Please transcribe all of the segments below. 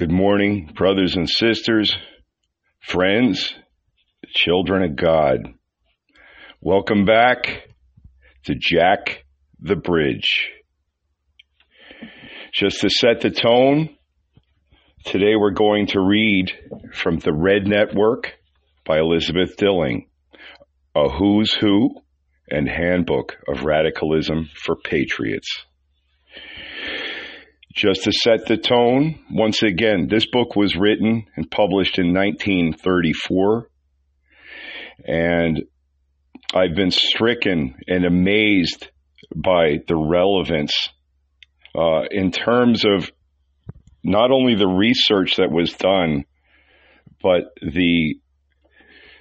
Good morning, brothers and sisters, friends, children of God. Welcome back to Jack the Bridge. Just to set the tone, today we're going to read from The Red Network by Elizabeth Dilling, A Who's Who and Handbook of Radicalism for Patriots. Just to set the tone, once again, this book was written and published in 1934. And I've been stricken and amazed by the relevance uh, in terms of not only the research that was done, but the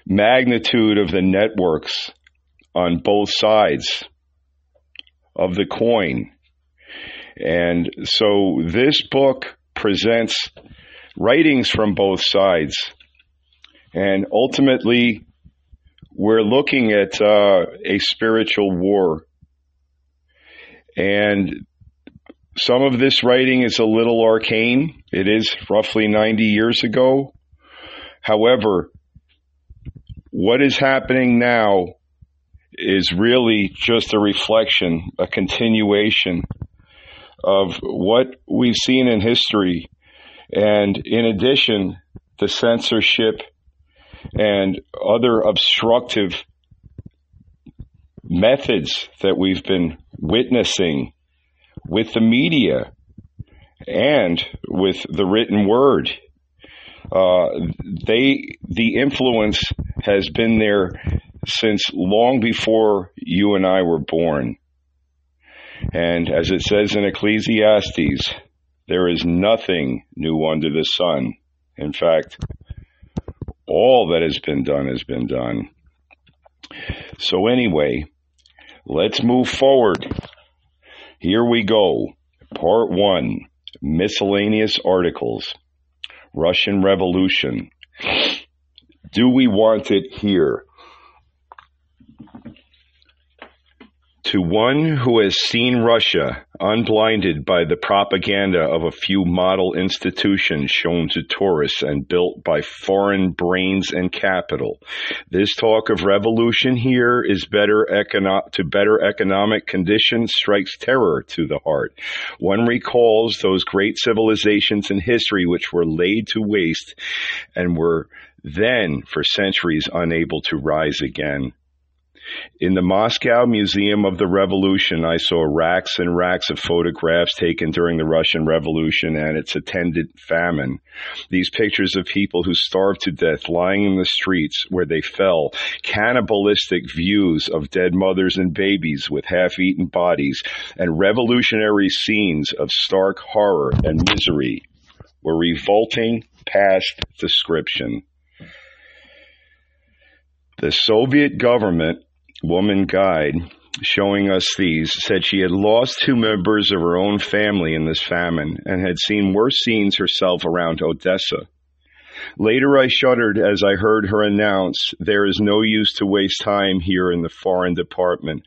magnitude of the networks on both sides of the coin and so this book presents writings from both sides. And ultimately, we're looking at uh, a spiritual war. And some of this writing is a little arcane. It is roughly 90 years ago. However, what is happening now is really just a reflection, a continuation of what we've seen in history. And in addition, the censorship and other obstructive methods that we've been witnessing with the media and with the written word. Uh, they, the influence has been there since long before you and I were born. And as it says in Ecclesiastes, there is nothing new under the sun. In fact, all that has been done has been done. So, anyway, let's move forward. Here we go. Part one Miscellaneous Articles Russian Revolution. Do we want it here? To one who has seen Russia unblinded by the propaganda of a few model institutions shown to tourists and built by foreign brains and capital, this talk of revolution here is better econo- to better economic conditions strikes terror to the heart. One recalls those great civilizations in history which were laid to waste and were then for centuries unable to rise again. In the Moscow Museum of the Revolution, I saw racks and racks of photographs taken during the Russian Revolution and its attendant famine. These pictures of people who starved to death lying in the streets where they fell, cannibalistic views of dead mothers and babies with half-eaten bodies, and revolutionary scenes of stark horror and misery were revolting past description. The Soviet government woman guide showing us these said she had lost two members of her own family in this famine and had seen worse scenes herself around Odessa. Later, I shuddered as I heard her announce, There is no use to waste time here in the foreign department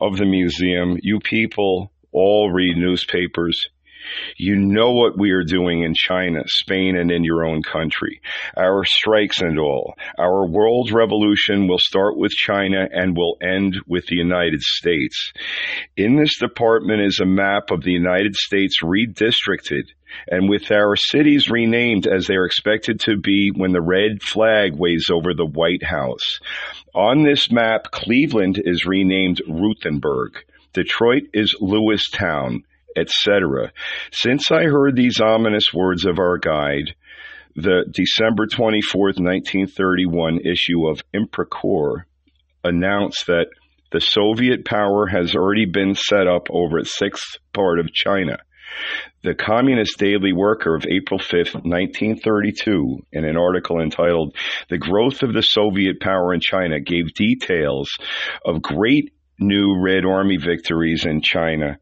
of the museum. You people all read newspapers. You know what we are doing in China, Spain, and in your own country. Our strikes and all. Our world revolution will start with China and will end with the United States. In this department is a map of the United States redistricted and with our cities renamed as they are expected to be when the red flag waves over the White House. On this map, Cleveland is renamed Ruthenberg. Detroit is Lewistown etc. Since I heard these ominous words of our guide, the December 24th, 1931 issue of Inprecorr announced that the Soviet power has already been set up over its sixth part of China. The Communist Daily Worker of April 5, 1932, in an article entitled The Growth of the Soviet Power in China, gave details of great new Red Army victories in China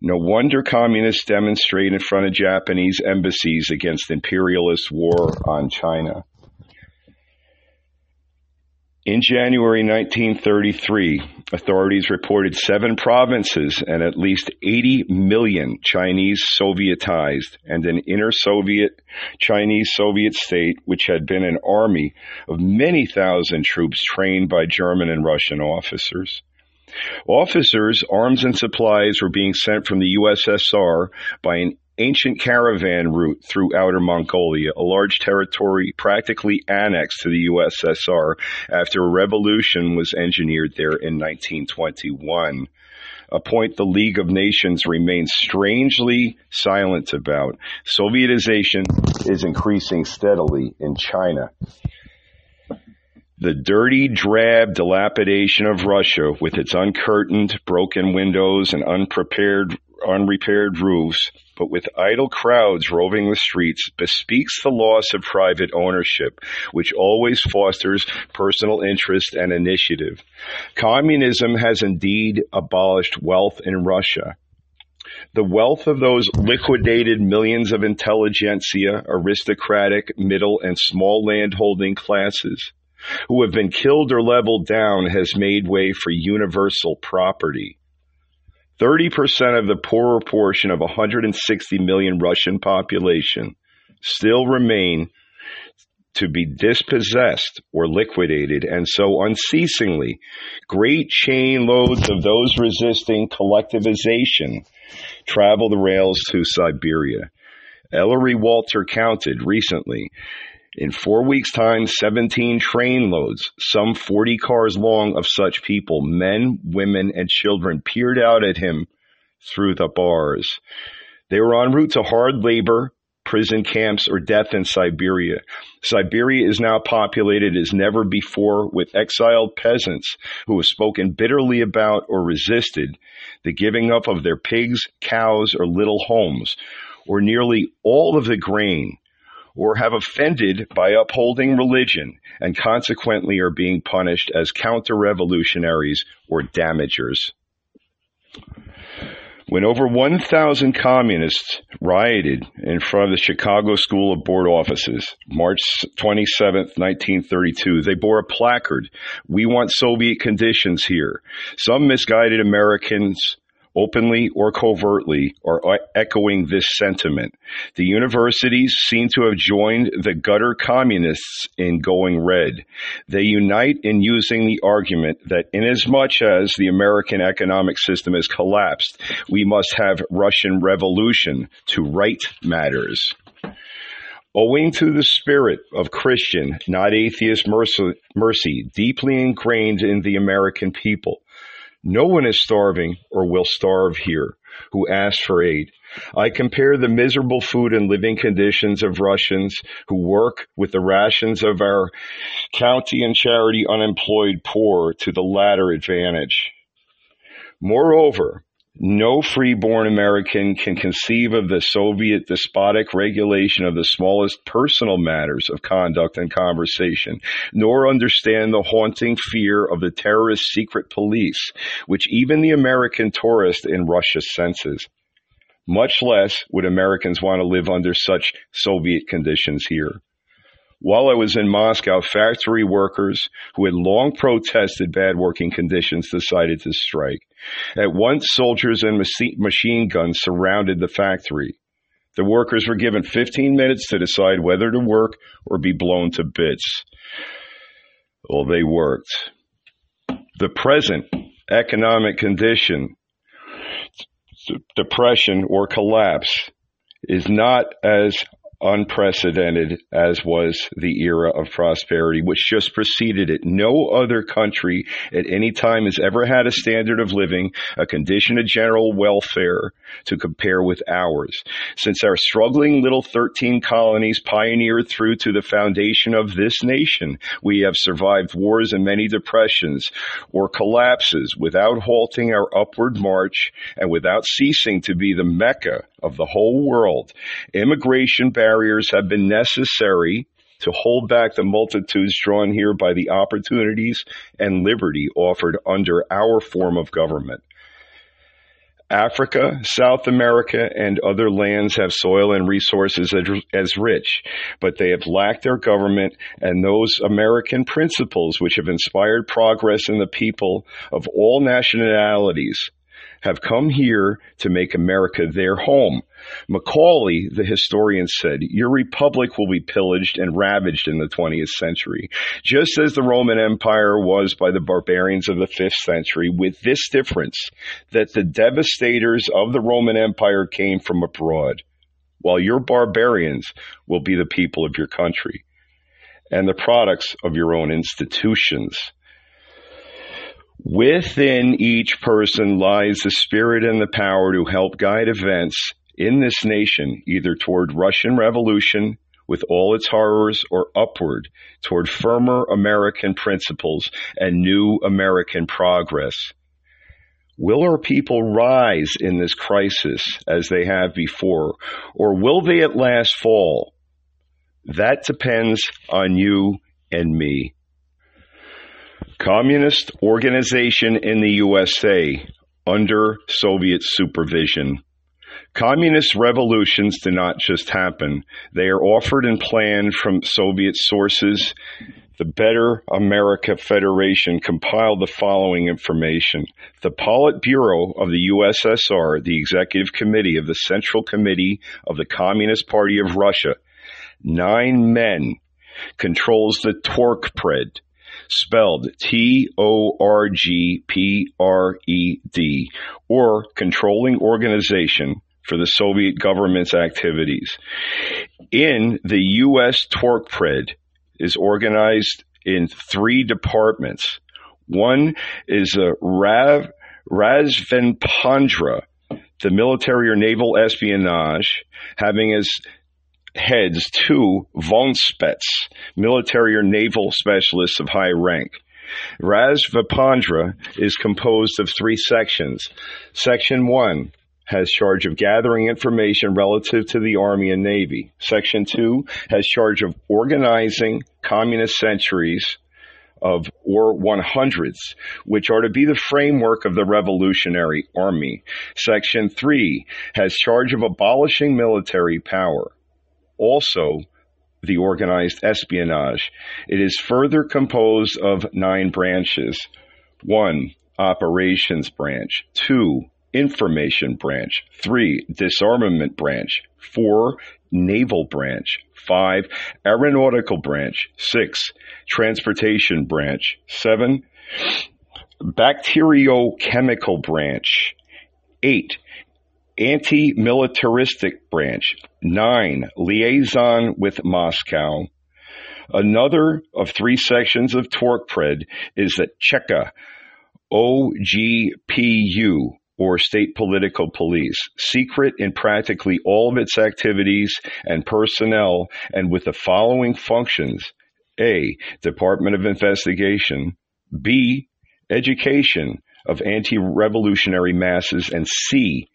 no wonder communists demonstrate in front of Japanese embassies against imperialist war on China. In January 1933, authorities reported seven provinces and at least 80 million Chinese Sovietized and an inner Soviet Chinese Soviet state which had been an army of many thousand troops trained by German and Russian officers. Officers, arms, and supplies were being sent from the USSR by an ancient caravan route through outer Mongolia, a large territory practically annexed to the USSR after a revolution was engineered there in 1921 a point the League of Nations remains strangely silent about. Sovietization is increasing steadily in China. The dirty, drab dilapidation of Russia, with its uncurtained, broken windows and unprepared, unrepaired roofs, but with idle crowds roving the streets, bespeaks the loss of private ownership, which always fosters personal interest and initiative. Communism has indeed abolished wealth in Russia. The wealth of those liquidated millions of intelligentsia, aristocratic, middle, and small landholding classes who have been killed or leveled down has made way for universal property. 30% of the poorer portion of 160 million Russian population still remain to be dispossessed or liquidated, and so unceasingly, great chain loads of those resisting collectivization travel the rails to Siberia. Ellery Walter counted recently in four weeks' time, 17 train loads, some 40 cars long of such people, men, women, and children, peered out at him through the bars. They were en route to hard labor, prison camps, or death in Siberia. Siberia is now populated as never before with exiled peasants who have spoken bitterly about or resisted the giving up of their pigs, cows, or little homes, or nearly all of the grain or have offended by upholding religion and consequently are being punished as counter revolutionaries or damagers. When over 1,000 communists rioted in front of the Chicago School of Board offices, March 27, 1932, they bore a placard, We want Soviet conditions here. Some misguided Americans openly or covertly, are echoing this sentiment. The universities seem to have joined the gutter communists in going red. They unite in using the argument that inasmuch as the American economic system has collapsed, we must have Russian revolution to right matters. Owing to the spirit of Christian, not atheist mercy, mercy, deeply ingrained in the American people, no one is starving or will starve here who asks for aid. I compare the miserable food and living conditions of Russians who work with the rations of our county and charity unemployed poor to the latter advantage. Moreover, no freeborn American can conceive of the Soviet despotic regulation of the smallest personal matters of conduct and conversation, nor understand the haunting fear of the terrorist secret police, which even the American tourist in Russia senses. Much less would Americans want to live under such Soviet conditions here. While I was in Moscow, factory workers who had long protested bad working conditions decided to strike. At once, soldiers and machine guns surrounded the factory. The workers were given 15 minutes to decide whether to work or be blown to bits. Well, they worked. The present economic condition, depression or collapse, is not as unprecedented as was the era of prosperity, which just preceded it. No other country at any time has ever had a standard of living, a condition of general welfare to compare with ours. Since our struggling little 13 colonies pioneered through to the foundation of this nation, we have survived wars and many depressions or collapses without halting our upward march and without ceasing to be the Mecca of the whole world. Immigration barriers have been necessary to hold back the multitudes drawn here by the opportunities and liberty offered under our form of government. Africa, South America, and other lands have soil and resources as rich, but they have lacked their government and those American principles which have inspired progress in the people of all nationalities have come here to make America their home. Macaulay, the historian, said, Your republic will be pillaged and ravaged in the 20th century, just as the Roman Empire was by the barbarians of the 5th century, with this difference that the devastators of the Roman Empire came from abroad, while your barbarians will be the people of your country and the products of your own institutions. Within each person lies the spirit and the power to help guide events in this nation, either toward Russian Revolution with all its horrors or upward toward firmer American principles and new American progress. Will our people rise in this crisis as they have before, or will they at last fall? That depends on you and me. Communist organization in the USA under Soviet supervision. Communist revolutions do not just happen. They are offered and planned from Soviet sources. The Better America Federation compiled the following information. The Politburo of the USSR, the Executive Committee of the Central Committee of the Communist Party of Russia, nine men, controls the Torgpred, spelled T O R G P R E D, or controlling organization for the Soviet government's activities. In the U.S. Torgpred is organized in three departments. One is a Rav, Razvedpandra, the military or naval espionage, having as heads two Vonspets, military or naval specialists of high rank. Razvedpandra is composed of three sections. Section 1 has charge of gathering information relative to the Army and Navy. Section 2 has charge of organizing communist centuries of or 100s, which are to be the framework of the Revolutionary Army. Section 3 has charge of abolishing military power also the organized espionage. It is further composed of nine branches. One, operations branch. Two, information branch. Three, disarmament branch. Four, naval branch. Five, aeronautical branch. Six, transportation branch. Seven, bacteriochemical branch. Eight, anti militaristic branch. Nine, liaison with Moscow. Another of three sections of Torgpred is the Cheka, OGPU, or State Political Police, secret in practically all of its activities and personnel, and with the following functions A. Department of Investigation, B. Education of anti revolutionary masses, and C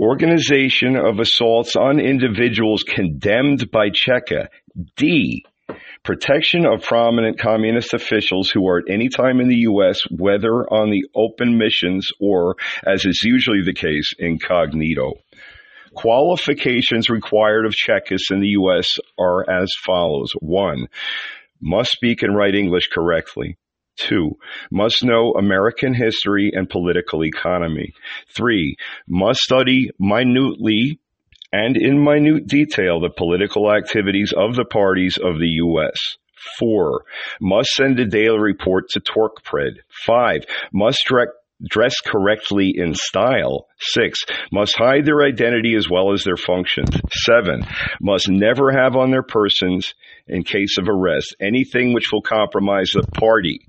Organization of assaults on individuals condemned by Cheka. D. Protection of prominent communist officials who are at any time in the U.S., whether on the open missions or, as is usually the case, incognito. Qualifications required of Chekists in the U.S. are as follows. One, must speak and write English correctly. Two, must know American history and political economy. Three, must study minutely and in minute detail the political activities of the parties of the U.S. Four, must send a daily report to Torgpred. Five, must direct dress correctly in style. Six, must hide their identity as well as their functions. Seven, must never have on their persons, in case of arrest, anything which will compromise the party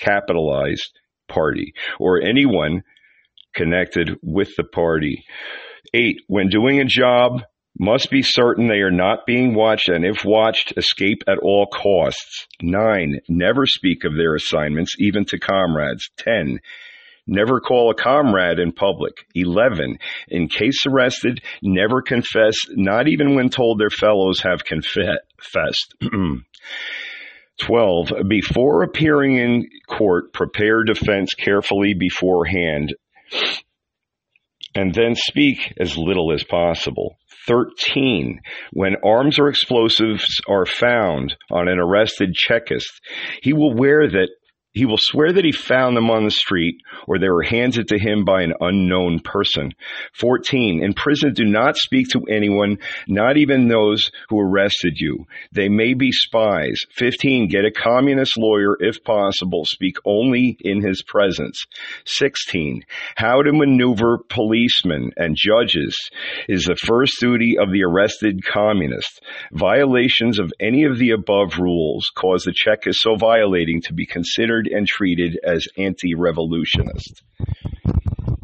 capitalized party or anyone connected with the party. Eight, when doing a job, must be certain they are not being watched and if watched, escape at all costs. Nine, never speak of their assignments, even to comrades. Ten, never call a comrade in public. 11. In case arrested, never confess, not even when told their fellows have confessed. 12. Before appearing in court, prepare defense carefully beforehand. and then speak as little as possible. 13. When arms or explosives are found on an arrested Chekist, he will wear that he will swear that he found them on the street or they were handed to him by an unknown person. 14. In prison, do not speak to anyone, not even those who arrested you. They may be spies. 15. Get a communist lawyer if possible. Speak only in his presence. 16. How to maneuver policemen and judges is the first duty of the arrested communist. Violations of any of the above rules cause the so violating to be considered and treated as anti-revolutionist.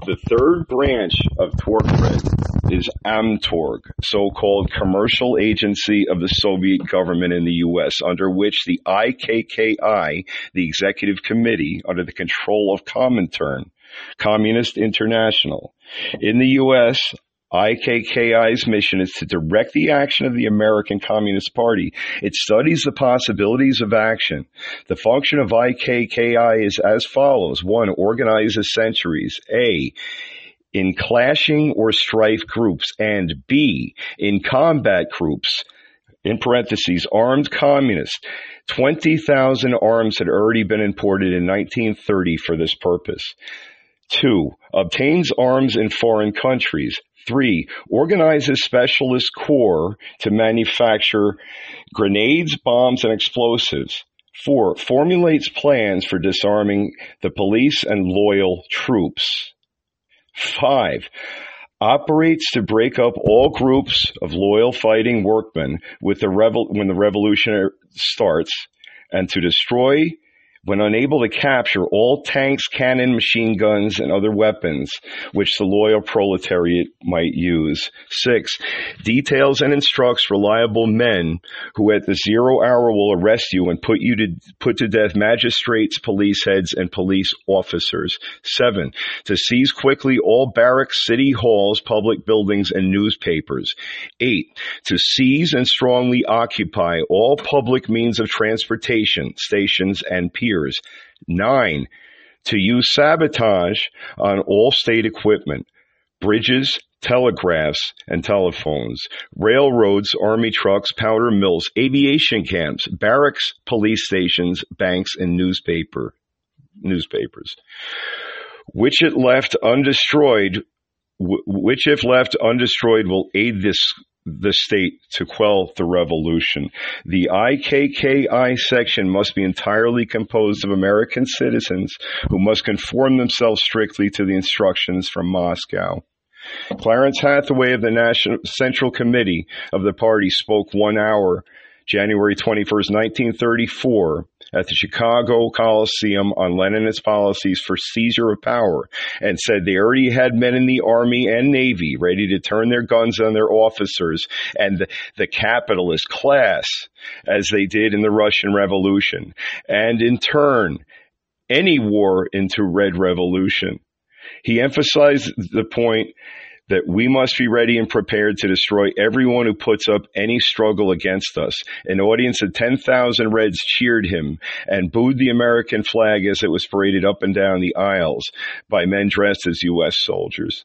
The third branch of Torgpred is Amtorg, so-called commercial agency of the Soviet government in the U.S., under which the IKKI, the executive committee, under the control of Comintern, Communist International. In the U.S., IKKI's mission is to direct the action of the American Communist Party. It studies the possibilities of action. The function of IKKI is as follows. One, organizes centuries. A, in clashing or strife groups. And B, in combat groups. In parentheses, armed communists. 20,000 arms had already been imported in 1930 for this purpose. Two, obtains arms in foreign countries. Three, organizes specialist corps to manufacture grenades, bombs, and explosives. Four, formulates plans for disarming the police and loyal troops. Five, operates to break up all groups of loyal fighting workmen with the revol- when the revolution starts and to destroy when unable to capture all tanks, cannon, machine guns, and other weapons which the loyal proletariat might use. Six, details and instructs reliable men who at the zero hour will arrest you and put you to put to death magistrates, police heads, and police officers. Seven, to seize quickly all barracks, city halls, public buildings, and newspapers. Eight, to seize and strongly occupy all public means of transportation, stations, and piers. Nine, to use sabotage on all state equipment, bridges, telegraphs, and telephones, railroads, army trucks, powder mills, aviation camps, barracks, police stations, banks, and newspaper newspapers. Which it left undestroyed, which if left undestroyed will aid this the state to quell the revolution. The IKKI section must be entirely composed of American citizens who must conform themselves strictly to the instructions from Moscow. Clarence Hathaway of the National Central Committee of the party spoke one hour, January 21st, 1934, at the Chicago Coliseum on Leninist policies for seizure of power and said they already had men in the Army and Navy ready to turn their guns on their officers and the, the capitalist class as they did in the Russian Revolution and in turn any war into Red Revolution. He emphasized the point that we must be ready and prepared to destroy everyone who puts up any struggle against us. An audience of 10,000 Reds cheered him and booed the American flag as it was paraded up and down the aisles by men dressed as U.S. soldiers.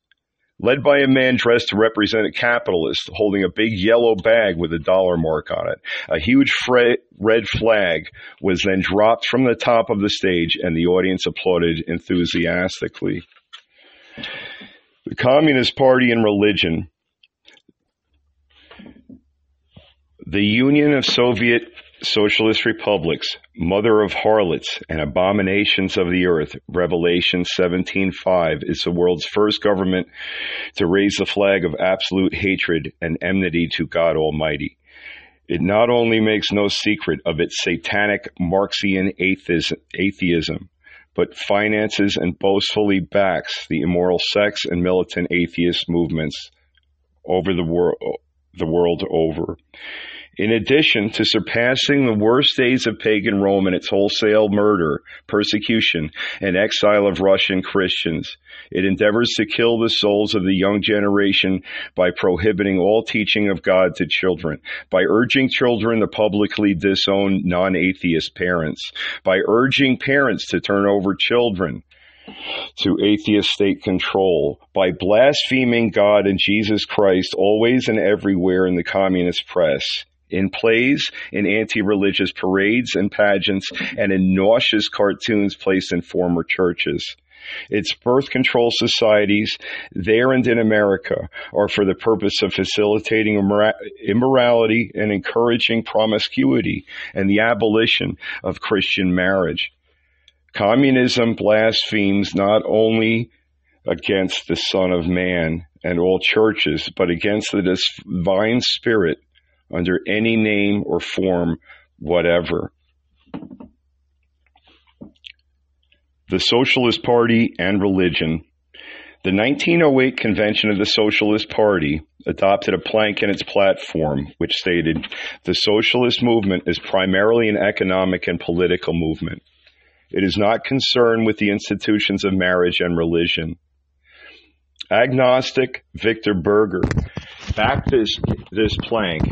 Led by a man dressed to represent a capitalist holding a big yellow bag with a dollar mark on it. A huge red flag was then dropped from the top of the stage and the audience applauded enthusiastically. The Communist Party and religion. The Union of Soviet Socialist Republics, mother of harlots and abominations of the earth, Revelation 17:5 is the world's first government to raise the flag of absolute hatred and enmity to God Almighty. It not only makes no secret of its satanic Marxian atheism, but finances and boastfully backs the immoral sex and militant atheist movements over the world the world over. In addition to surpassing the worst days of pagan Rome in its wholesale murder, persecution, and exile of Russian Christians, it endeavors to kill the souls of the young generation by prohibiting all teaching of God to children, by urging children to publicly disown non atheist parents, by urging parents to turn over children to atheist state control by blaspheming God and Jesus Christ always and everywhere in the communist press, in plays, in anti-religious parades and pageants, and in nauseous cartoons placed in former churches. Its birth control societies, there and in America, are for the purpose of facilitating immorality and encouraging promiscuity and the abolition of Christian marriage. Communism blasphemes not only against the Son of Man and all churches, but against the divine spirit under any name or form whatever. The Socialist Party and Religion. The 1908 convention of the Socialist Party adopted a plank in its platform which stated the socialist movement is primarily an economic and political movement. It is not concerned with the institutions of marriage and religion. Agnostic Victor Berger backed this, this plank,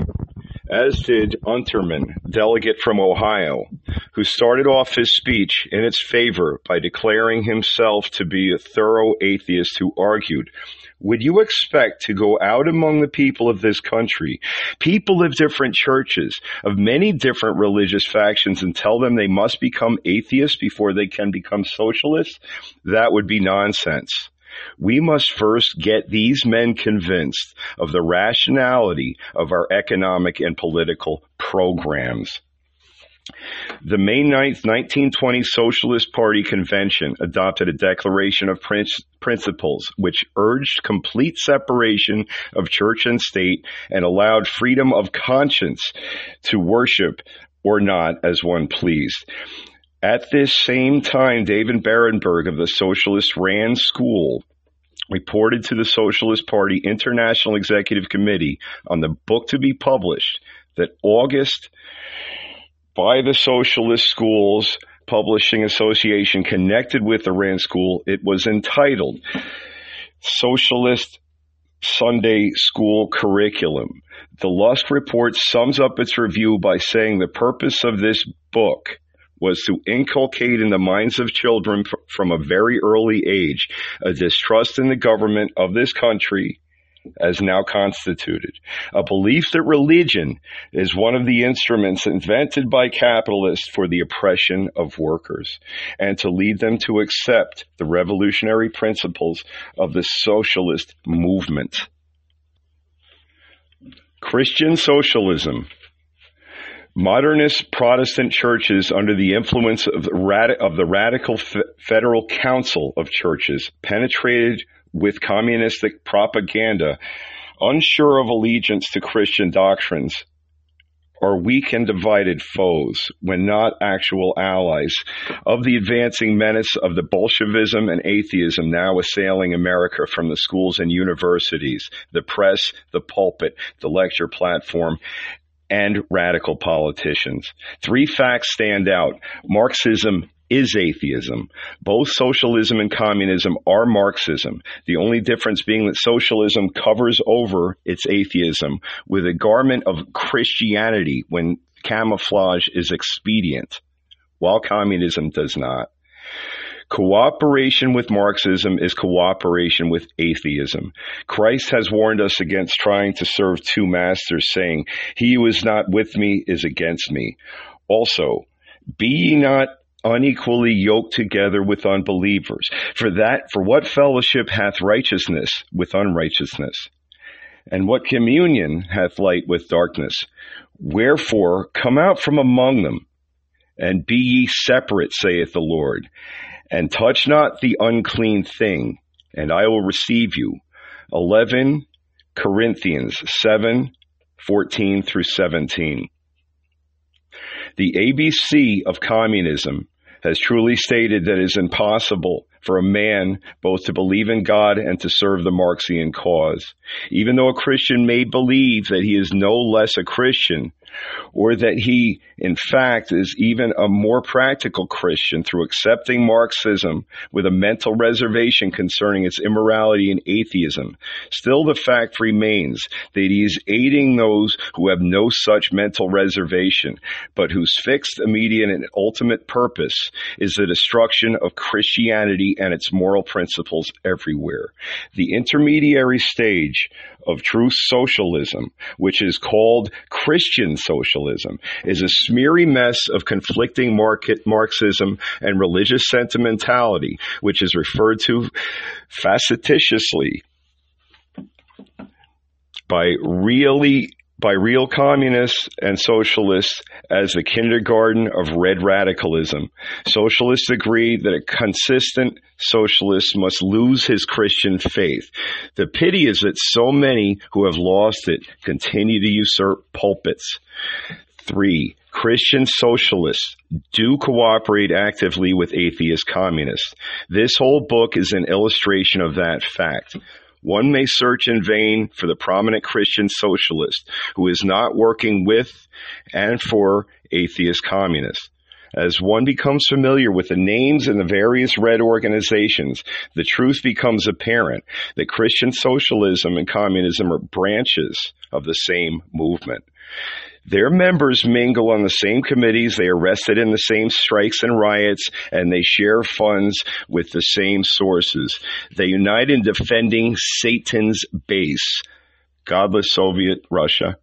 as did Untermann, delegate from Ohio, who started off his speech in its favor by declaring himself to be a thorough atheist who argued would you expect to go out among the people of this country, people of different churches, of many different religious factions, and tell them they must become atheists before they can become socialists? That would be nonsense. We must first get these men convinced of the rationality of our economic and political programs. The May 9th, 1920 Socialist Party Convention adopted a declaration of principles which urged complete separation of church and state and allowed freedom of conscience to worship or not as one pleased. At this same time, David Berenberg of the Socialist Rand School reported to the Socialist Party International Executive Committee on the book to be published that August by the Socialist Schools Publishing Association connected with the Rand School. It was entitled Socialist Sunday School Curriculum. The Lusk Report sums up its review by saying the purpose of this book was to inculcate in the minds of children from a very early age a distrust in the government of this country as now constituted. A belief that religion is one of the instruments invented by capitalists for the oppression of workers and to lead them to accept the revolutionary principles of the socialist movement. Christian socialism Modernist Protestant churches under the influence of the, rad- of the radical Federal Council of Churches penetrated with communistic propaganda, unsure of allegiance to Christian doctrines, are weak and divided foes when not actual allies. Of the advancing menace of the Bolshevism and atheism now assailing America from the schools and universities, the press, the pulpit, the lecture platform, and radical politicians. Three facts stand out. Marxism is atheism. Both socialism and communism are Marxism. The only difference being that socialism covers over its atheism with a garment of Christianity when camouflage is expedient, while communism does not. Cooperation with Marxism is cooperation with atheism. Christ has warned us against trying to serve two masters, saying, He who is not with me is against me. Also, be ye not unequally yoked together with unbelievers. For that, for what fellowship hath righteousness with unrighteousness? And what communion hath light with darkness? Wherefore, come out from among them, and be ye separate, saith the Lord, and touch not the unclean thing, and I will receive you. 11 Corinthians 7 14 through 17. The ABC of communism has truly stated that it is impossible for a man both to believe in God and to serve the Marxian cause. Even though a Christian may believe that he is no less a Christian or that he, in fact, is even a more practical Christian through accepting Marxism with a mental reservation concerning its immorality and atheism, still the fact remains that he is aiding those who have no such mental reservation, but whose fixed, immediate, and ultimate purpose is the destruction of Christianity and its moral principles everywhere. The intermediary stage of true socialism, which is called Christian socialism, is a smeary mess of conflicting market Marxism and religious sentimentality, which is referred to facetiously by really by real communists and socialists as the kindergarten of red radicalism. Socialists agree that a consistent socialist must lose his Christian faith. The pity is that so many who have lost it continue to usurp pulpits. Three, Christian socialists do cooperate actively with atheist communists. This whole book is an illustration of that fact. One may search in vain for the prominent Christian socialist who is not working with and for atheist communists. As one becomes familiar with the names in the various red organizations, the truth becomes apparent that Christian socialism and communism are branches of the same movement. Their members mingle on the same committees, they are arrested in the same strikes and riots, and they share funds with the same sources. They unite in defending Satan's base, godless Soviet Russia.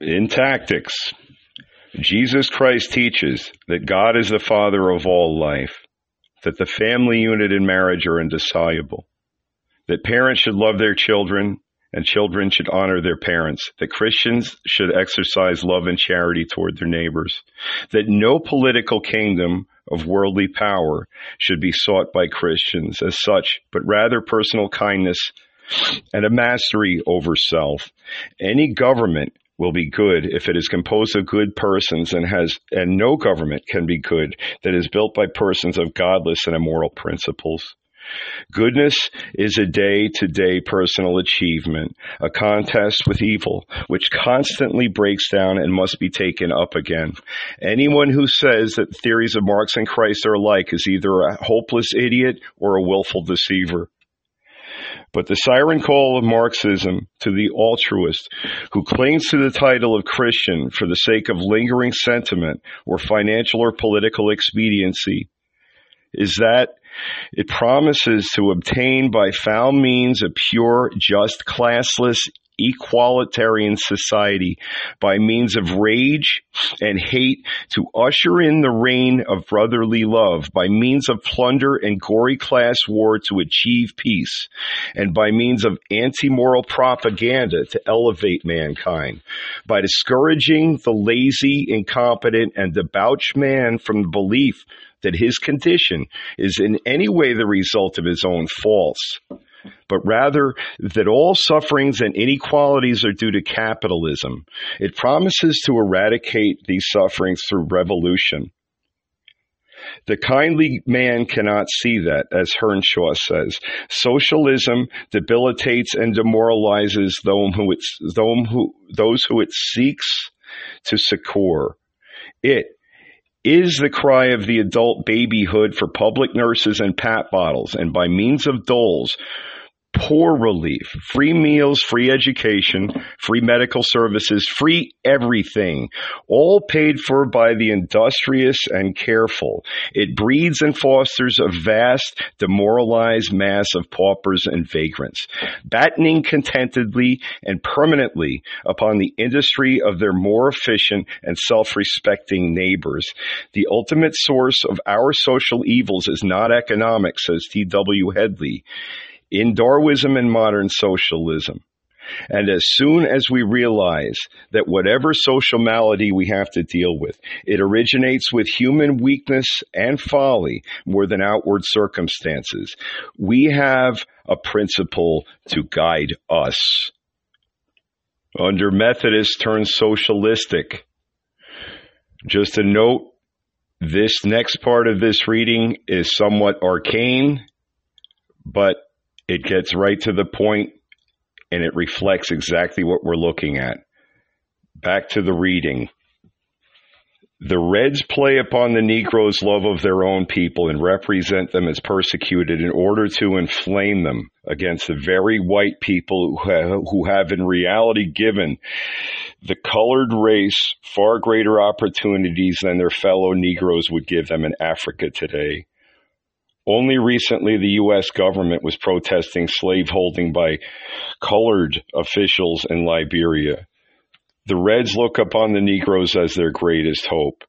In tactics, Jesus Christ teaches that God is the father of all life, that the family unit and marriage are indissoluble, that parents should love their children and children should honor their parents, that Christians should exercise love and charity toward their neighbors, that no political kingdom of worldly power should be sought by Christians as such, but rather personal kindness and a mastery over self. Any government will be good if it is composed of good persons and has and no government can be good that is built by persons of godless and immoral principles. Goodness is a day to day personal achievement, a contest with evil, which constantly breaks down and must be taken up again. Anyone who says that the theories of Marx and Christ are alike is either a hopeless idiot or a willful deceiver. But the siren call of Marxism to the altruist who clings to the title of Christian for the sake of lingering sentiment or financial or political expediency is that it promises to obtain by foul means a pure, just, classless, equalitarian society by means of rage and hate to usher in the reign of brotherly love, by means of plunder and gory class war to achieve peace, and by means of anti-moral propaganda to elevate mankind, by discouraging the lazy, incompetent, and debauched man from the belief that his condition is in any way the result of his own faults, but rather that all sufferings and inequalities are due to capitalism. It promises to eradicate these sufferings through revolution. The kindly man cannot see that, as Earnshaw says. Socialism debilitates and demoralizes those who it, those who it seeks to succor. It, is the cry of the adult babyhood for public nurses and pat bottles, and by means of doles, poor relief, free meals, free education, free medical services, free everything, all paid for by the industrious and careful. It breeds and fosters a vast, demoralized mass of paupers and vagrants, battening contentedly and permanently upon the industry of their more efficient and self-respecting neighbors. The ultimate source of our social evils is not economic, says T.W. Headley in Darwinism and modern socialism. And as soon as we realize that whatever social malady we have to deal with, it originates with human weakness and folly more than outward circumstances, we have a principle to guide us. Under Methodist turns socialistic. Just a note, this next part of this reading is somewhat arcane, but it gets right to the point and it reflects exactly what we're looking at. back to the reading. The Reds play upon the Negroes' love of their own people and represent them as persecuted in order to inflame them against the very white people who have in reality given the colored race far greater opportunities than their fellow Negroes would give them in Africa today. Only recently, the U.S. government was protesting slaveholding by colored officials in Liberia. The Reds look upon the Negroes as their greatest hope.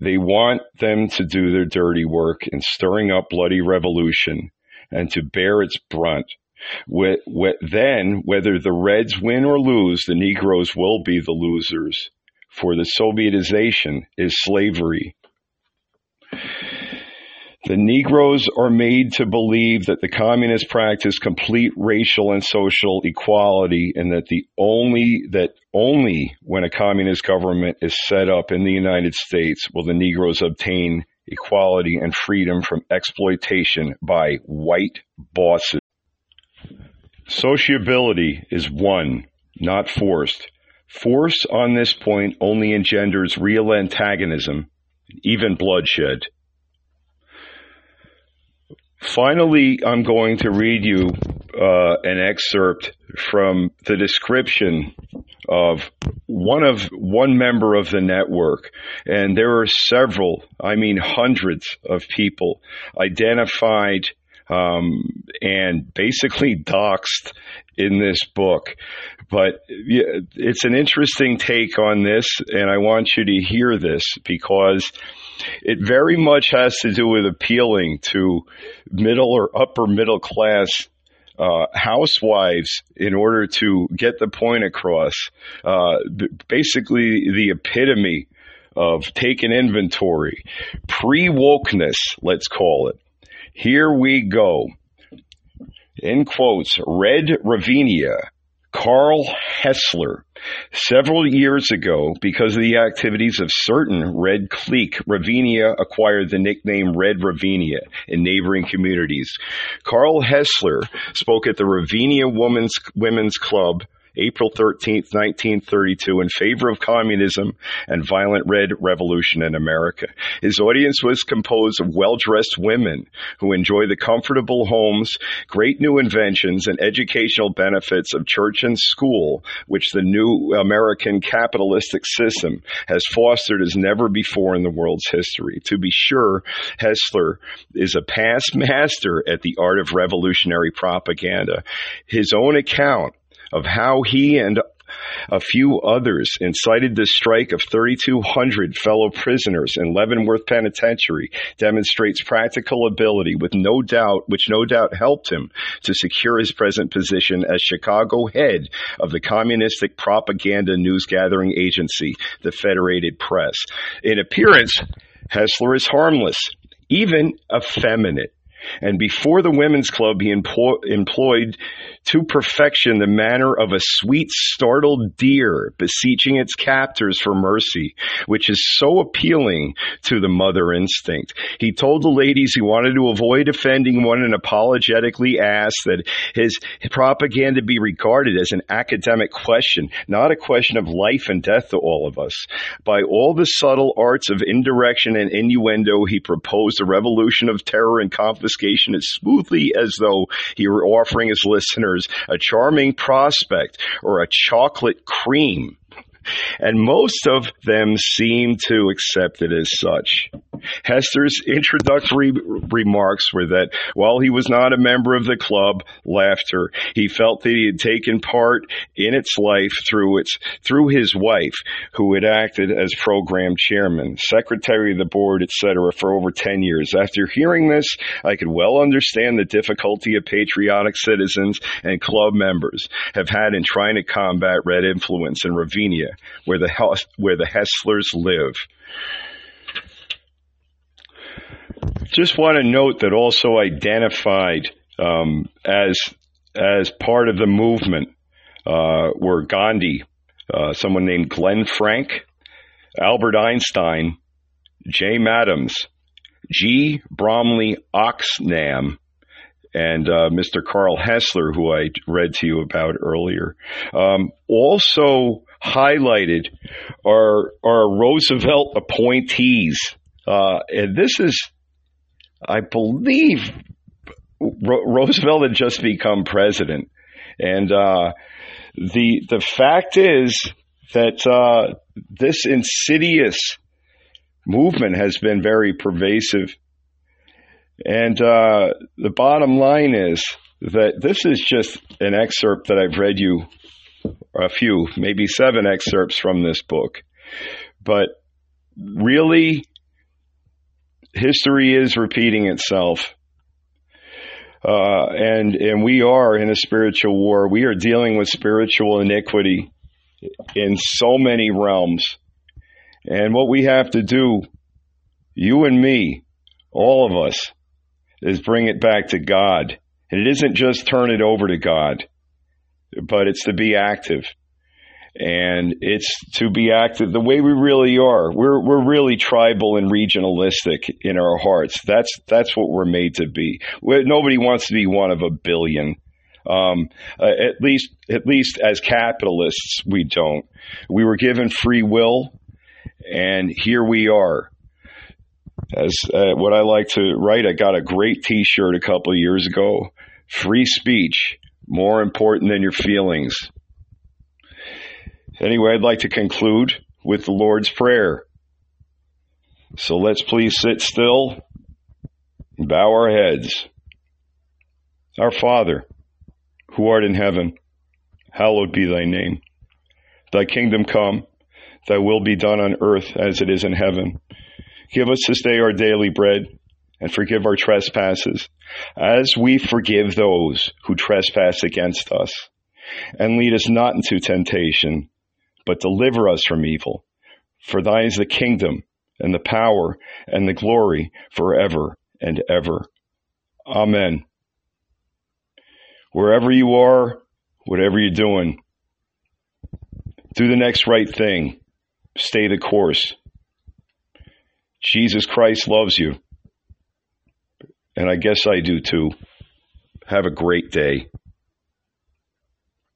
They want them to do their dirty work in stirring up bloody revolution and to bear its brunt. Then, whether the Reds win or lose, the Negroes will be the losers, for the Sovietization is slavery. The Negroes are made to believe that the communists practice complete racial and social equality and that the only that only when a communist government is set up in the United States will the Negroes obtain equality and freedom from exploitation by white bosses. Sociability is won, not forced. Force on this point only engenders real antagonism, even bloodshed. Finally, I'm going to read you uh, an excerpt from the description of one of one member of the network, and there are several, I mean hundreds of people identified um, and basically doxed in this book. But it's an interesting take on this, and I want you to hear this because it very much has to do with appealing to middle or upper middle class uh, housewives in order to get the point across. Uh, basically, the epitome of taking inventory, pre wokeness, let's call it. Here we go. In quotes, Red Ravinia Carl Haessler. Several years ago, because of the activities of certain Red clique, Ravinia acquired the nickname Red Ravinia in neighboring communities. Carl Haessler spoke at the Ravinia Women's, Women's Club April 13, 1932, in favor of communism and violent red revolution in America. His audience was composed of well-dressed women who enjoy the comfortable homes, great new inventions, and educational benefits of church and school, which the new American capitalistic system has fostered as never before in the world's history. To be sure, Haessler is a past master at the art of revolutionary propaganda. His own account of how he and a few others incited the strike of 3,200 fellow prisoners in Leavenworth Penitentiary demonstrates practical ability with no doubt, which no doubt helped him to secure his present position as Chicago head of the communistic propaganda news gathering agency, the Federated Press. In appearance, Haessler is harmless, even effeminate. And before the women's club, he employ, employed to perfection the manner of a sweet, startled deer beseeching its captors for mercy, which is so appealing to the mother instinct. He told the ladies he wanted to avoid offending one and apologetically asked that his propaganda be regarded as an academic question, not a question of life and death to all of us. By all the subtle arts of indirection and innuendo, he proposed a revolution of terror and confiscation as smoothly as though he were offering his listeners a charming prospect, or a chocolate cream and most of them seem to accept it as such. Haessler's introductory remarks were that while he was not a member of the club, laughter, he felt that he had taken part in its life through its through his wife, who had acted as program chairman, secretary of the board, etc., for over ten years. After hearing this, I could well understand the difficulty of patriotic citizens and club members have had in trying to combat red influence in Ravinia where the where the Haesslers live. Just want to note that also identified um, as as part of the movement uh, were Gandhi, uh, someone named Glenn Frank, Albert Einstein, Jane Addams, G. Bromley Oxnam, and uh, Mr. Carl Haessler, who I read to you about earlier. Um, also highlighted are, are Roosevelt appointees. Uh, and this is, I believe, Ro- Roosevelt had just become president. And uh, the, the fact is that uh, this insidious movement has been very pervasive. And uh, the bottom line is that this is just an excerpt that I've read you a few, maybe seven excerpts from this book. But really, history is repeating itself. Uh, and and we are in a spiritual war. We are dealing with spiritual iniquity in so many realms. And what we have to do, you and me, all of us, is bring it back to God. And it isn't just turn it over to God but it's to be active. And it's to be active the way we really are. We're, we're really tribal and regionalistic in our hearts. That's, that's what we're made to be. We're, nobody wants to be one of a billion. Um, uh, at least, at least as capitalists, we don't. We were given free will, and here we are. As uh, what I like to write, I got a great T-shirt a couple years ago. Free speech more important than your feelings. Anyway, I'd like to conclude with the Lord's Prayer. So let's please sit still and bow our heads. Our Father, who art in heaven, hallowed be thy name. Thy kingdom come, thy will be done on earth as it is in heaven. Give us this day our daily bread and forgive our trespasses, as we forgive those who trespass against us. And lead us not into temptation, but deliver us from evil. For thine is the kingdom, and the power, and the glory forever and ever. Amen. Wherever you are, whatever you're doing, do the next right thing. Stay the course. Jesus Christ loves you. And I guess I do too. Have a great day.